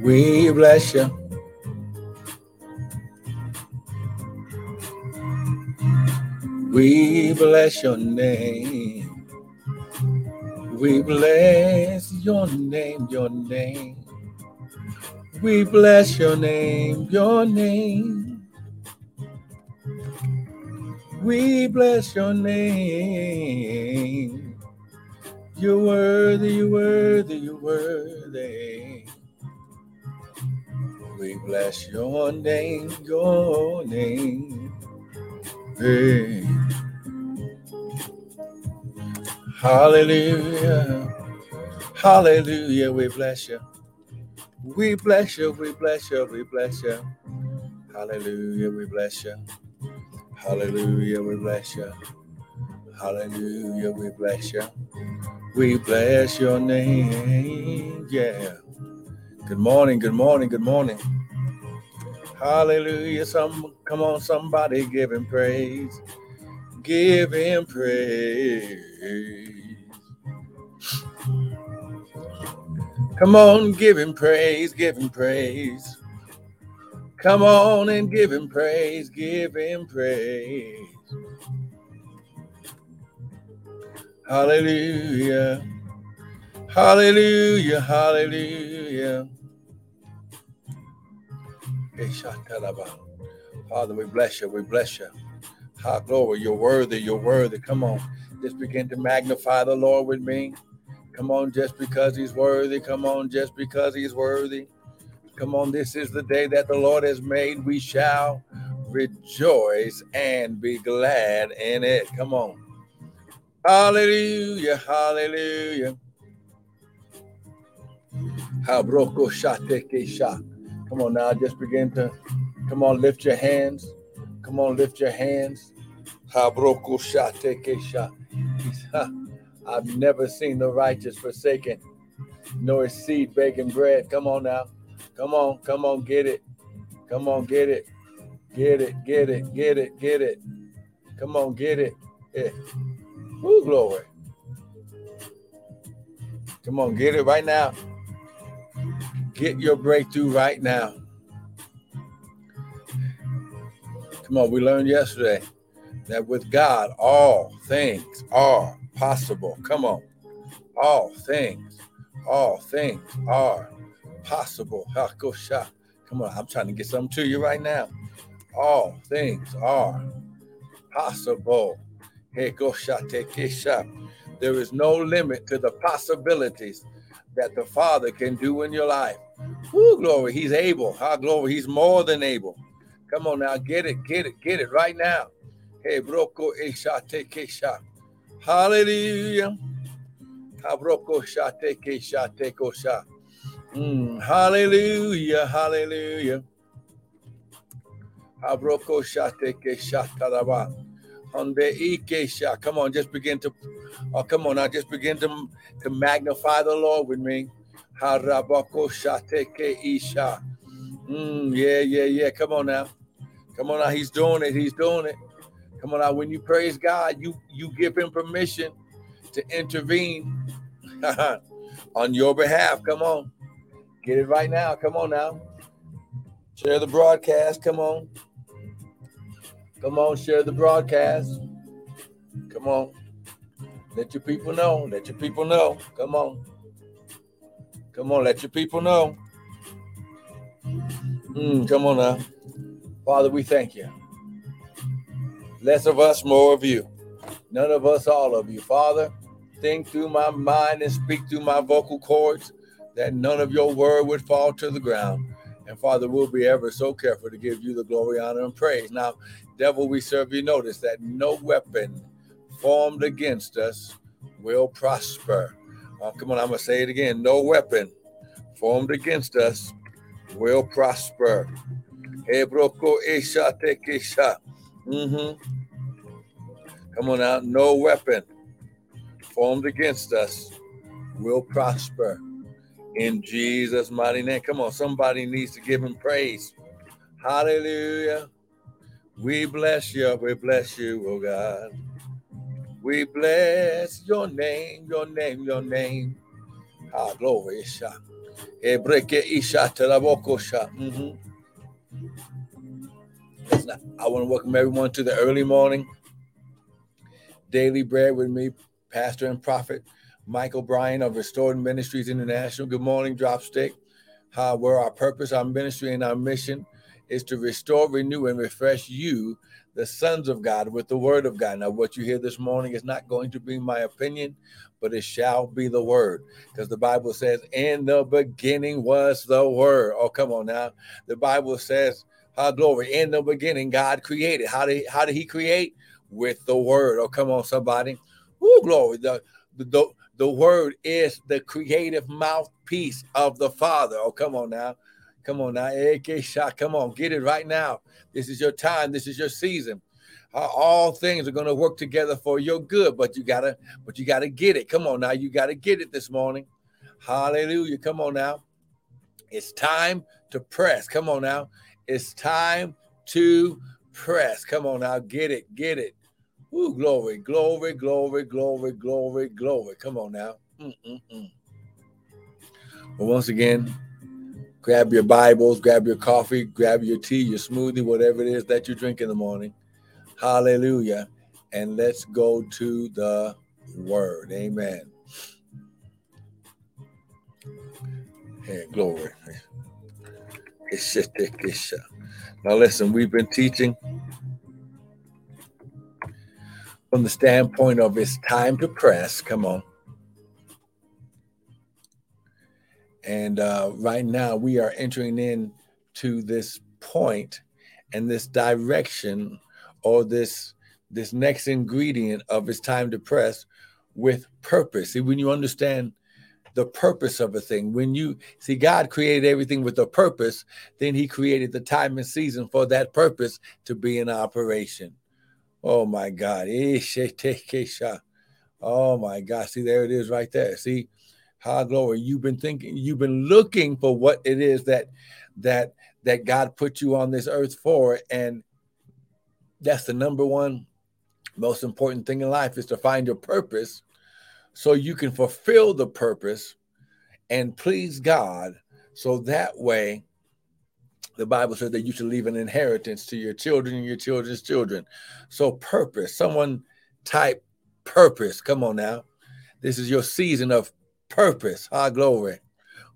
We bless you. We bless your name. We bless your name, your name. We bless your name, your name. We bless your name. You're worthy, you're worthy, you're worthy. We bless your name, your name. Hey. Hallelujah. Hallelujah. We bless you. We bless you. We bless you. We bless you. Hallelujah. We bless you. Hallelujah. We bless you. Hallelujah. We bless you. We bless your name. Yeah. Good morning. Good morning. Good morning. Hallelujah. Some come on, somebody give him praise. Give him praise. Come on, give him praise, give him praise. Come on and give him praise, give him praise. Hallelujah. Hallelujah. Hallelujah. Father, we bless you. We bless you. High glory. You're worthy. You're worthy. Come on. Just begin to magnify the Lord with me. Come on, just because he's worthy. Come on, just because he's worthy. Come on, this is the day that the Lord has made. We shall rejoice and be glad in it. Come on. Hallelujah. Hallelujah. Come on now, just begin to come on, lift your hands. Come on, lift your hands. I've never seen the righteous forsaken, nor his seed begging bread. Come on now. Come on, come on, get it. Come on, get it. Get it, get it, get it, get it. Come on, get it. Yeah. Woo, glory. Come on, get it right now. Get your breakthrough right now. Come on, we learned yesterday that with God, all things are possible. Come on. All things, all things are possible. Come on, I'm trying to get something to you right now. All things are possible. There is no limit to the possibilities that the Father can do in your life. Woo, glory. He's able. How glory. He's more than able. Come on now. Get it, get it, get it right now. Hey, broko esha take Hallelujah. Habroko shate kesha teko sha. Mm, hallelujah, hallelujah. Habroko shate kesha taraba. Come on, just begin to, oh, come on now, just begin to, to magnify the Lord with me. Isha. Mm, yeah, yeah, yeah. Come on now. Come on now. He's doing it. He's doing it. Come on now. When you praise God, you you give him permission to intervene on your behalf. Come on. Get it right now. Come on now. Share the broadcast. Come on. Come on, share the broadcast. Come on. Let your people know. Let your people know. Come on. Come on, let your people know. Mm, come on now. Father, we thank you. Less of us, more of you. None of us, all of you. Father, think through my mind and speak through my vocal cords that none of your word would fall to the ground. And Father, we'll be ever so careful to give you the glory, honor, and praise. Now, devil, we serve you notice that no weapon formed against us will prosper. Oh, come on, I'm going to say it again. No weapon formed against us will prosper. Mm-hmm. Come on out. No weapon formed against us will prosper in Jesus' mighty name. Come on, somebody needs to give him praise. Hallelujah. We bless you. We bless you, oh God. We bless your name, your name, your name. Ah, glory. Mm-hmm. I want to welcome everyone to the early morning daily bread with me, Pastor and Prophet Michael Bryan of Restored Ministries International. Good morning, Dropstick. Uh, where our purpose, our ministry, and our mission is to restore, renew, and refresh you, the sons of God, with the word of God. Now, what you hear this morning is not going to be my opinion, but it shall be the word. Because the Bible says, In the beginning was the word. Oh, come on now. The Bible says, uh, glory, in the beginning, God created. How did, how did he create? With the word. Oh, come on, somebody. Woo, glory. The, the, the word is the creative mouthpiece of the Father. Oh, come on now. Come on now. AK shot. Come on. Get it right now. This is your time. This is your season. Uh, all things are going to work together for your good, but you gotta, but you gotta get it. Come on now. You gotta get it this morning. Hallelujah. Come on now. It's time to press. Come on now. It's time to press. Come on now. Get it. Get it. Ooh, glory, glory, glory, glory, glory, glory. Come on now. Mm-mm-mm. Well, once again, grab your Bibles, grab your coffee, grab your tea, your smoothie, whatever it is that you drink in the morning. Hallelujah. And let's go to the word. Amen. Hey, glory. Uh, now, listen, we've been teaching from the standpoint of it's time to press. Come on. And uh, right now we are entering in to this point and this direction or this this next ingredient of it's time to press with purpose. See, when you understand the purpose of a thing, when you see God created everything with a purpose, then He created the time and season for that purpose to be in operation. Oh my God. Oh my God. See, there it is right there. See, how glory. You've been thinking, you've been looking for what it is that that that God put you on this earth for. And that's the number one most important thing in life is to find your purpose so you can fulfill the purpose and please God. So that way the Bible says that you should leave an inheritance to your children and your children's children. So, purpose, someone type purpose. Come on now. This is your season of purpose. High glory.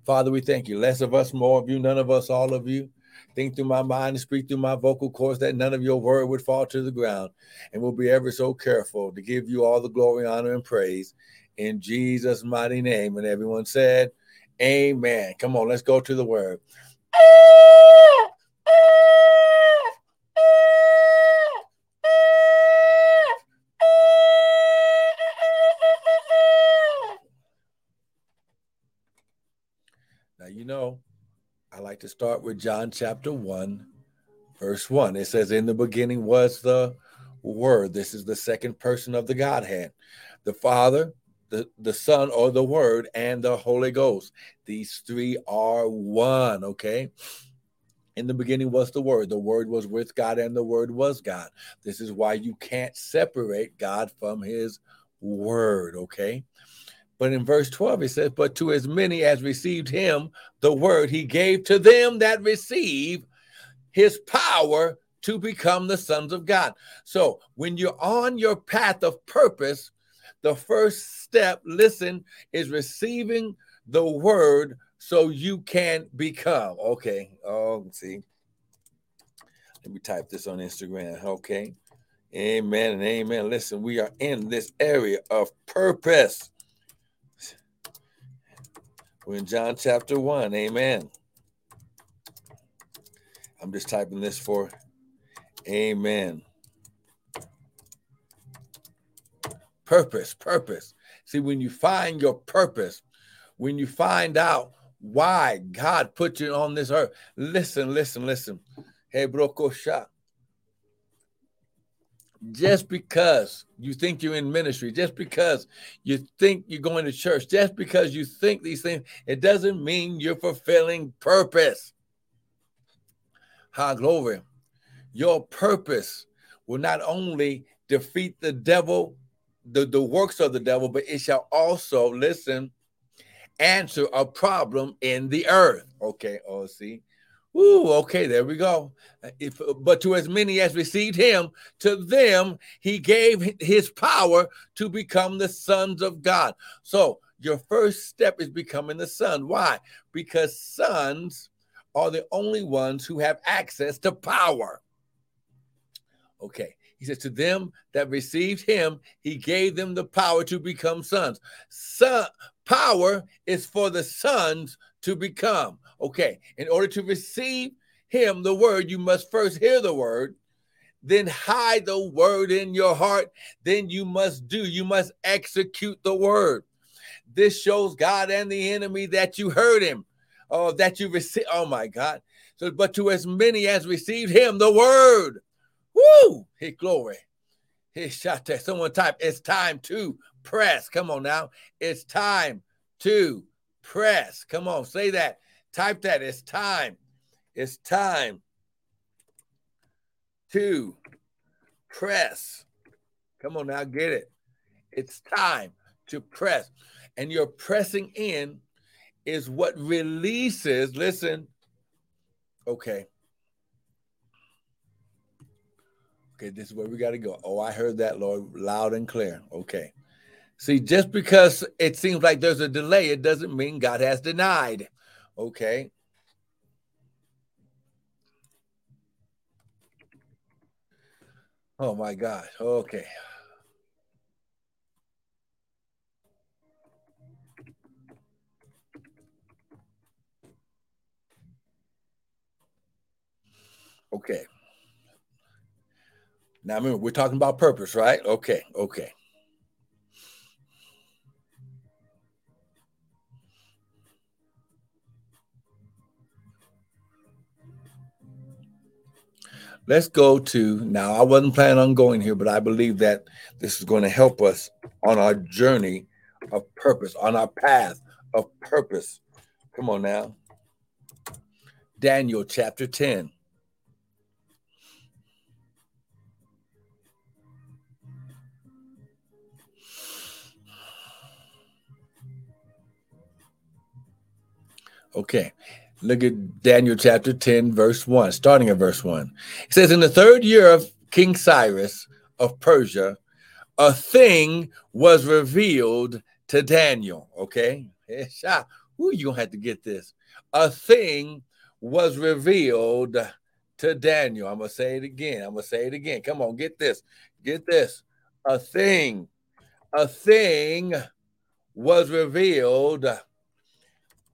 Father, we thank you. Less of us, more of you, none of us, all of you. Think through my mind and speak through my vocal cords that none of your word would fall to the ground. And we'll be ever so careful to give you all the glory, honor, and praise in Jesus' mighty name. And everyone said, Amen. Come on, let's go to the word. Ah! To start with John chapter 1, verse 1. It says, In the beginning was the Word. This is the second person of the Godhead. The Father, the, the Son, or the Word, and the Holy Ghost. These three are one, okay? In the beginning was the Word. The Word was with God, and the Word was God. This is why you can't separate God from His Word, okay? But in verse 12, it says, But to as many as received Him, the Word, He gave to them that receive His power to become the sons of God. So when you're on your path of purpose, the first step, listen, is receiving the word so you can become. Okay. Oh, see. Let me type this on Instagram. Okay. Amen and amen. Listen, we are in this area of purpose. We're in John chapter 1. Amen. I'm just typing this for amen. Purpose, purpose. See, when you find your purpose, when you find out why God put you on this earth. Listen, listen, listen. Hey, Brokosha. Just because you think you're in ministry, just because you think you're going to church, just because you think these things, it doesn't mean you're fulfilling purpose. High glory. Your purpose will not only defeat the devil, the, the works of the devil, but it shall also, listen, answer a problem in the earth. Okay, oh, see. Ooh, okay, there we go. If, but to as many as received him, to them he gave his power to become the sons of God. So your first step is becoming the son. Why? Because sons are the only ones who have access to power. Okay. He says, To them that received him, he gave them the power to become sons. Son, power is for the sons to become. Okay. In order to receive him, the word, you must first hear the word, then hide the word in your heart. Then you must do, you must execute the word. This shows God and the enemy that you heard him, oh, that you received. Oh my God. So, but to as many as received him, the word. Woo! Hey, glory. Hey, shot there. Someone type, it's time to press. Come on now. It's time to press. Come on, say that. Type that. It's time. It's time to press. Come on now, get it. It's time to press and your pressing in is what releases, listen, okay. Okay, this is where we got to go. Oh, I heard that, Lord, loud and clear. Okay. See, just because it seems like there's a delay, it doesn't mean God has denied. Okay. Oh my God. Okay. Okay. Now remember, we're talking about purpose, right? Okay, okay. Let's go to now. I wasn't planning on going here, but I believe that this is going to help us on our journey of purpose, on our path of purpose. Come on now. Daniel chapter 10. Okay. Look at Daniel chapter 10, verse 1, starting at verse 1. It says, In the third year of King Cyrus of Persia, a thing was revealed to Daniel. Okay. Ooh, you gonna have to get this. A thing was revealed to Daniel. I'm gonna say it again. I'm gonna say it again. Come on, get this. Get this. A thing, a thing was revealed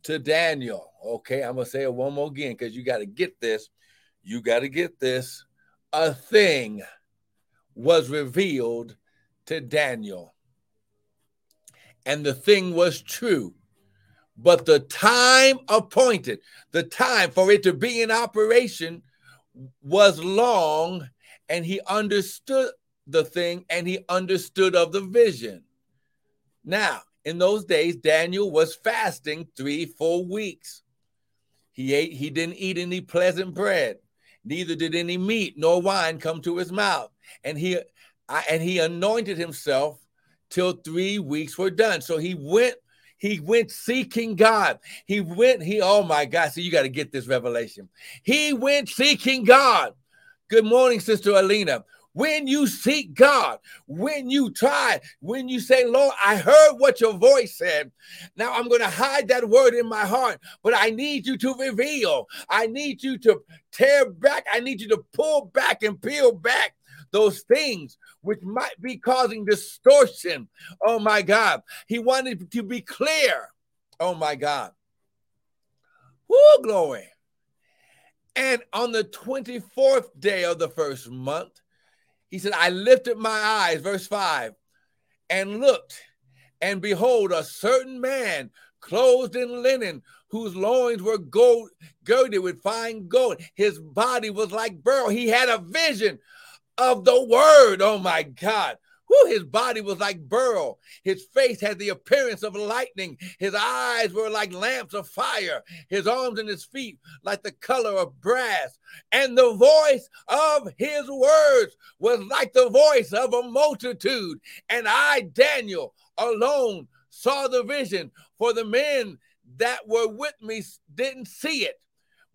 to Daniel. Okay, I'm gonna say it one more again because you got to get this. You got to get this. A thing was revealed to Daniel, and the thing was true. But the time appointed, the time for it to be in operation was long, and he understood the thing and he understood of the vision. Now, in those days, Daniel was fasting three full weeks. He ate, he didn't eat any pleasant bread, neither did any meat nor wine come to his mouth. And he and he anointed himself till three weeks were done. So he went, he went seeking God. He went, he, oh my God, so you got to get this revelation. He went seeking God. Good morning, Sister Alina when you seek God, when you try, when you say, Lord, I heard what your voice said. Now I'm going to hide that word in my heart, but I need you to reveal. I need you to tear back. I need you to pull back and peel back those things which might be causing distortion. Oh my God. He wanted to be clear. Oh my God. Woo, glory. And on the 24th day of the first month, he said, I lifted my eyes, verse 5, and looked, and behold, a certain man clothed in linen, whose loins were gold, girded with fine gold. His body was like beryl. He had a vision of the word. Oh my God. Whew, his body was like beryl. His face had the appearance of lightning. His eyes were like lamps of fire. His arms and his feet like the color of brass. And the voice of his words was like the voice of a multitude. And I, Daniel, alone saw the vision. For the men that were with me didn't see it,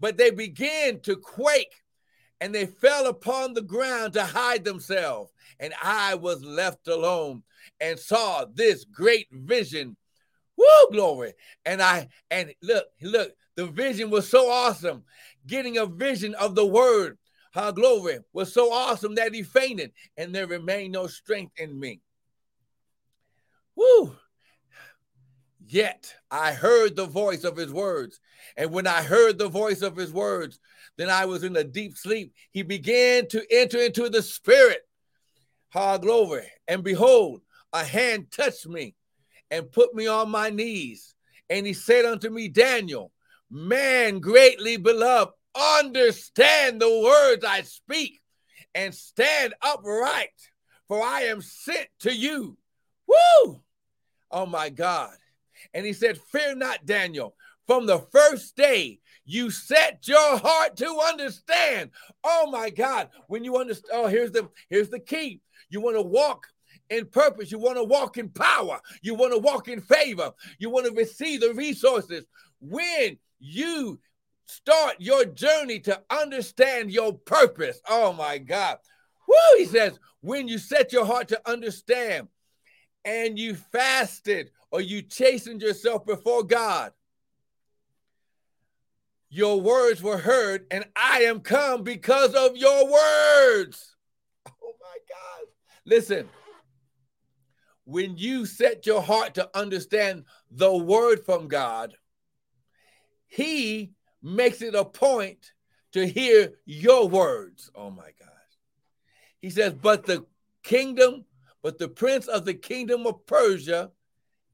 but they began to quake and they fell upon the ground to hide themselves. And I was left alone and saw this great vision. Woo, glory. And I, and look, look, the vision was so awesome. Getting a vision of the word, how glory was so awesome that he fainted, and there remained no strength in me. Woo. Yet I heard the voice of his words. And when I heard the voice of his words, then I was in a deep sleep. He began to enter into the spirit. Ha, glory. And behold, a hand touched me and put me on my knees. And he said unto me, Daniel, man greatly beloved, understand the words I speak and stand upright, for I am sent to you. Woo! Oh my God. And he said, Fear not, Daniel. From the first day you set your heart to understand. Oh my God. When you understand, oh, here's the here's the key. You want to walk in purpose. You want to walk in power. You want to walk in favor. You want to receive the resources. When you start your journey to understand your purpose. Oh my God. Woo, he says, when you set your heart to understand and you fasted or you chastened yourself before God, your words were heard, and I am come because of your words. Oh my God. Listen, when you set your heart to understand the word from God, He makes it a point to hear your words. Oh my God. He says, But the kingdom, but the prince of the kingdom of Persia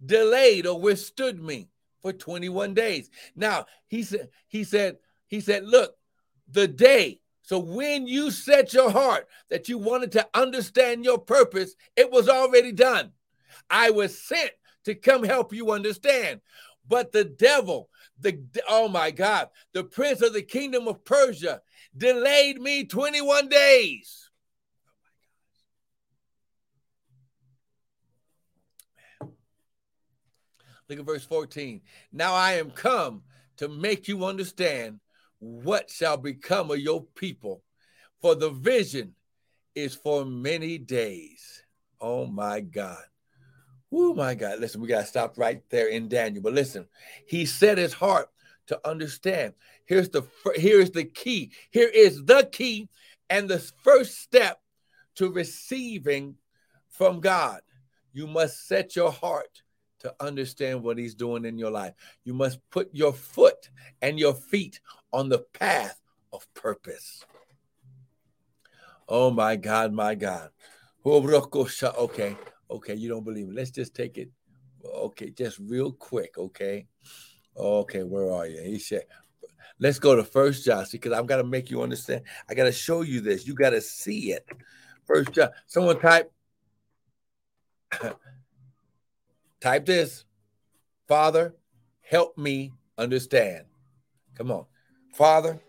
delayed or withstood me for 21 days. Now, he said, he said, he said, look, the day. So when you set your heart that you wanted to understand your purpose, it was already done. I was sent to come help you understand. But the devil, the oh my God, the prince of the kingdom of Persia delayed me 21 days. Look at verse 14. Now I am come to make you understand what shall become of your people, for the vision is for many days. Oh my God. Oh my God. Listen, we got to stop right there in Daniel. But listen, he set his heart to understand. Here's the here's the key. Here is the key and the first step to receiving from God. You must set your heart to understand what he's doing in your life. You must put your foot and your feet on the path of purpose. Oh my God, my God. Oh, okay, okay, you don't believe me. Let's just take it. Okay, just real quick, okay? Okay, where are you? He said, let's go to first John, because I've got to make you understand. I got to show you this. You got to see it. First John. Someone type Type this Father, help me understand. Come on. Father,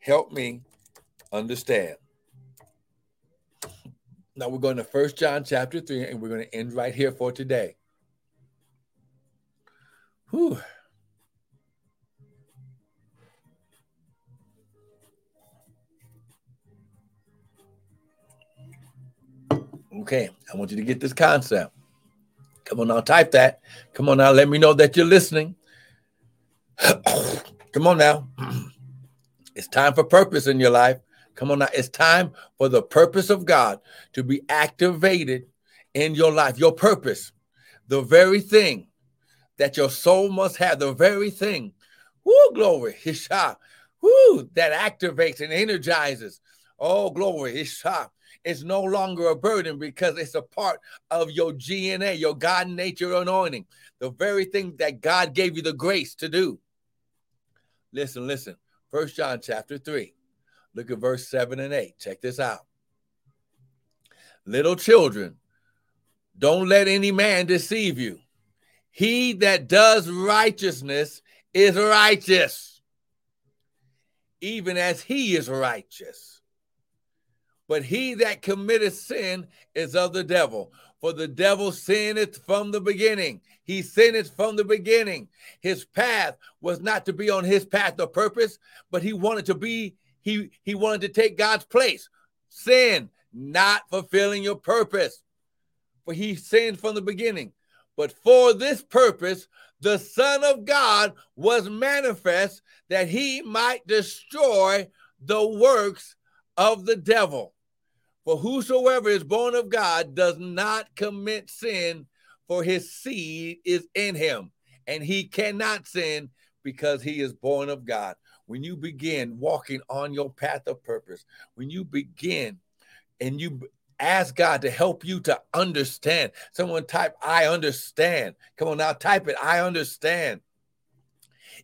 help me understand. Now we're going to First John chapter 3, and we're going to end right here for today. Whew. Okay, I want you to get this concept. Come on now, type that. Come on now, let me know that you're listening. Come on now. It's time for purpose in your life. Come on now. It's time for the purpose of God to be activated in your life. Your purpose, the very thing that your soul must have, the very thing. Woo, glory. Hisha. Woo, that activates and energizes. Oh, glory. Hisha it's no longer a burden because it's a part of your DNA, your God nature anointing, the very thing that God gave you the grace to do. Listen, listen. First John chapter 3. Look at verse 7 and 8. Check this out. Little children, don't let any man deceive you. He that does righteousness is righteous, even as he is righteous. But he that committeth sin is of the devil. For the devil sinneth from the beginning. He sinned from the beginning. His path was not to be on his path of purpose, but he wanted to be, he, he wanted to take God's place. Sin, not fulfilling your purpose. For he sinned from the beginning. But for this purpose, the Son of God was manifest that he might destroy the works of the devil. For whosoever is born of God does not commit sin, for his seed is in him, and he cannot sin because he is born of God. When you begin walking on your path of purpose, when you begin and you ask God to help you to understand, someone type, I understand. Come on now, type it, I understand.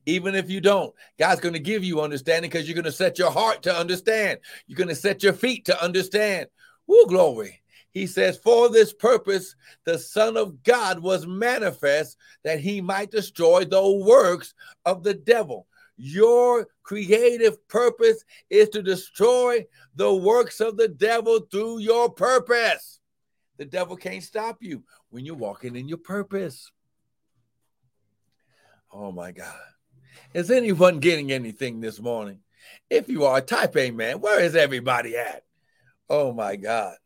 Even if you don't, God's going to give you understanding because you're going to set your heart to understand. You're going to set your feet to understand. Woo, glory. He says, For this purpose, the Son of God was manifest that he might destroy the works of the devil. Your creative purpose is to destroy the works of the devil through your purpose. The devil can't stop you when you're walking in your purpose. Oh my God. Is anyone getting anything this morning? If you are, type A man, Where is everybody at? Oh my God.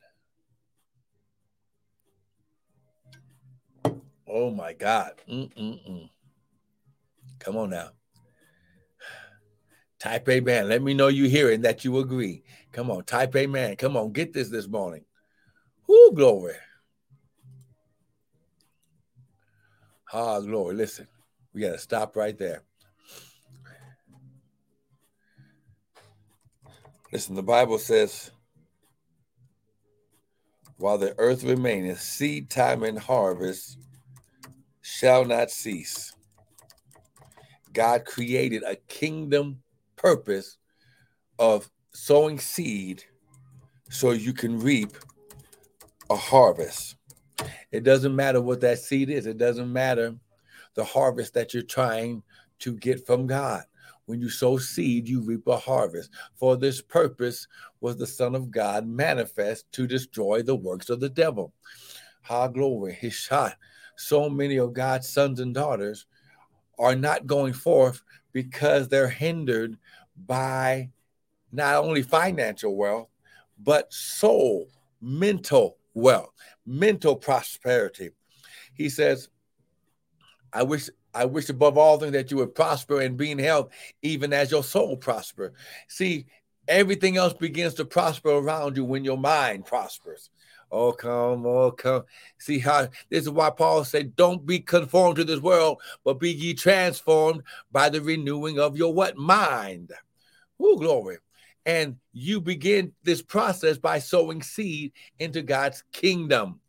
Oh my God. Mm-mm-mm. Come on now. Type A man, Let me know you hear and that you agree. Come on, type A man. Come on, get this this morning. Whoo, glory. Ah, glory. Listen, we got to stop right there. Listen, the Bible says, while the earth remaineth, seed time and harvest shall not cease. God created a kingdom purpose of sowing seed so you can reap a harvest. It doesn't matter what that seed is, it doesn't matter the harvest that you're trying to get from God. When you sow seed, you reap a harvest. For this purpose was the Son of God manifest to destroy the works of the devil. Ha glory, his shot. So many of God's sons and daughters are not going forth because they're hindered by not only financial wealth, but soul, mental wealth, mental prosperity. He says, I wish I wish above all things that you would prosper and be in health, even as your soul prosper. See, everything else begins to prosper around you when your mind prospers. Oh, come, oh, come. See how this is why Paul said, Don't be conformed to this world, but be ye transformed by the renewing of your what? Mind. Oh, glory. And you begin this process by sowing seed into God's kingdom.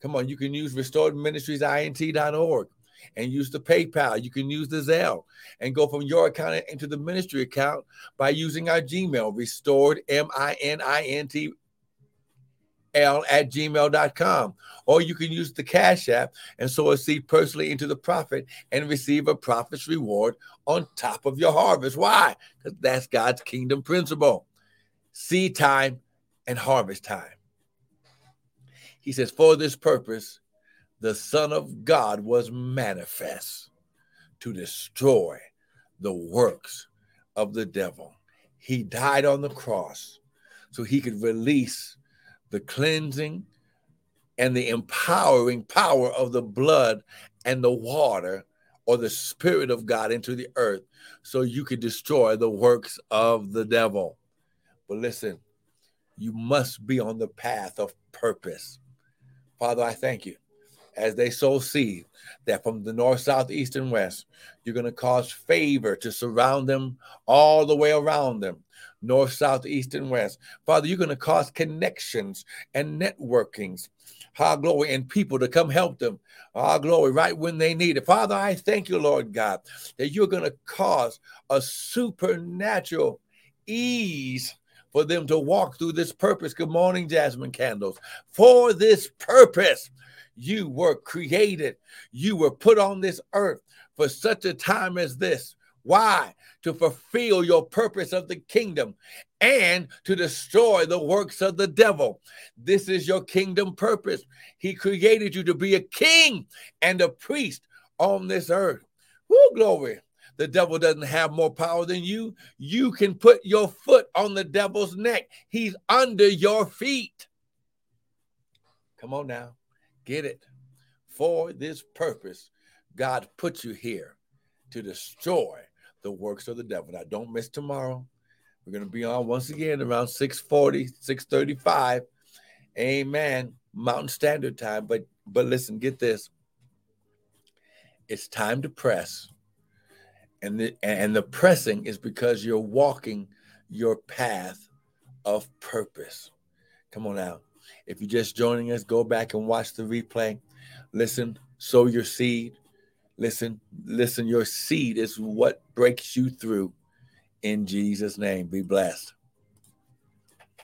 Come on, you can use restoredministriesint.org and use the PayPal. You can use the Zelle and go from your account into the ministry account by using our Gmail, restored M I N I N T L at gmail.com. Or you can use the Cash App and sow a seed personally into the prophet and receive a prophet's reward on top of your harvest. Why? Because that's God's kingdom principle seed time and harvest time. He says, For this purpose, the Son of God was manifest to destroy the works of the devil. He died on the cross so he could release the cleansing and the empowering power of the blood and the water or the spirit of God into the earth so you could destroy the works of the devil. But listen, you must be on the path of purpose. Father, I thank you as they sow seed, that from the north, south, east, and west, you're going to cause favor to surround them all the way around them north, south, east, and west. Father, you're going to cause connections and networkings. Our glory and people to come help them. Our glory right when they need it. Father, I thank you, Lord God, that you're going to cause a supernatural ease for them to walk through this purpose. Good morning, Jasmine Candles. For this purpose, you were created, you were put on this earth for such a time as this, Why? To fulfill your purpose of the kingdom and to destroy the works of the devil. This is your kingdom purpose. He created you to be a king and a priest on this earth. Woo, glory. The devil doesn't have more power than you. You can put your foot on the devil's neck, he's under your feet. Come on now, get it. For this purpose, God put you here to destroy the works of the devil. Now, don't miss tomorrow. We're going to be on once again around 640, 635. Amen. Mountain Standard Time. But but listen, get this. It's time to press. And the and the pressing is because you're walking your path of purpose. Come on now. If you're just joining us, go back and watch the replay. Listen, sow your seed. Listen, listen, your seed is what breaks you through. In Jesus' name, be blessed.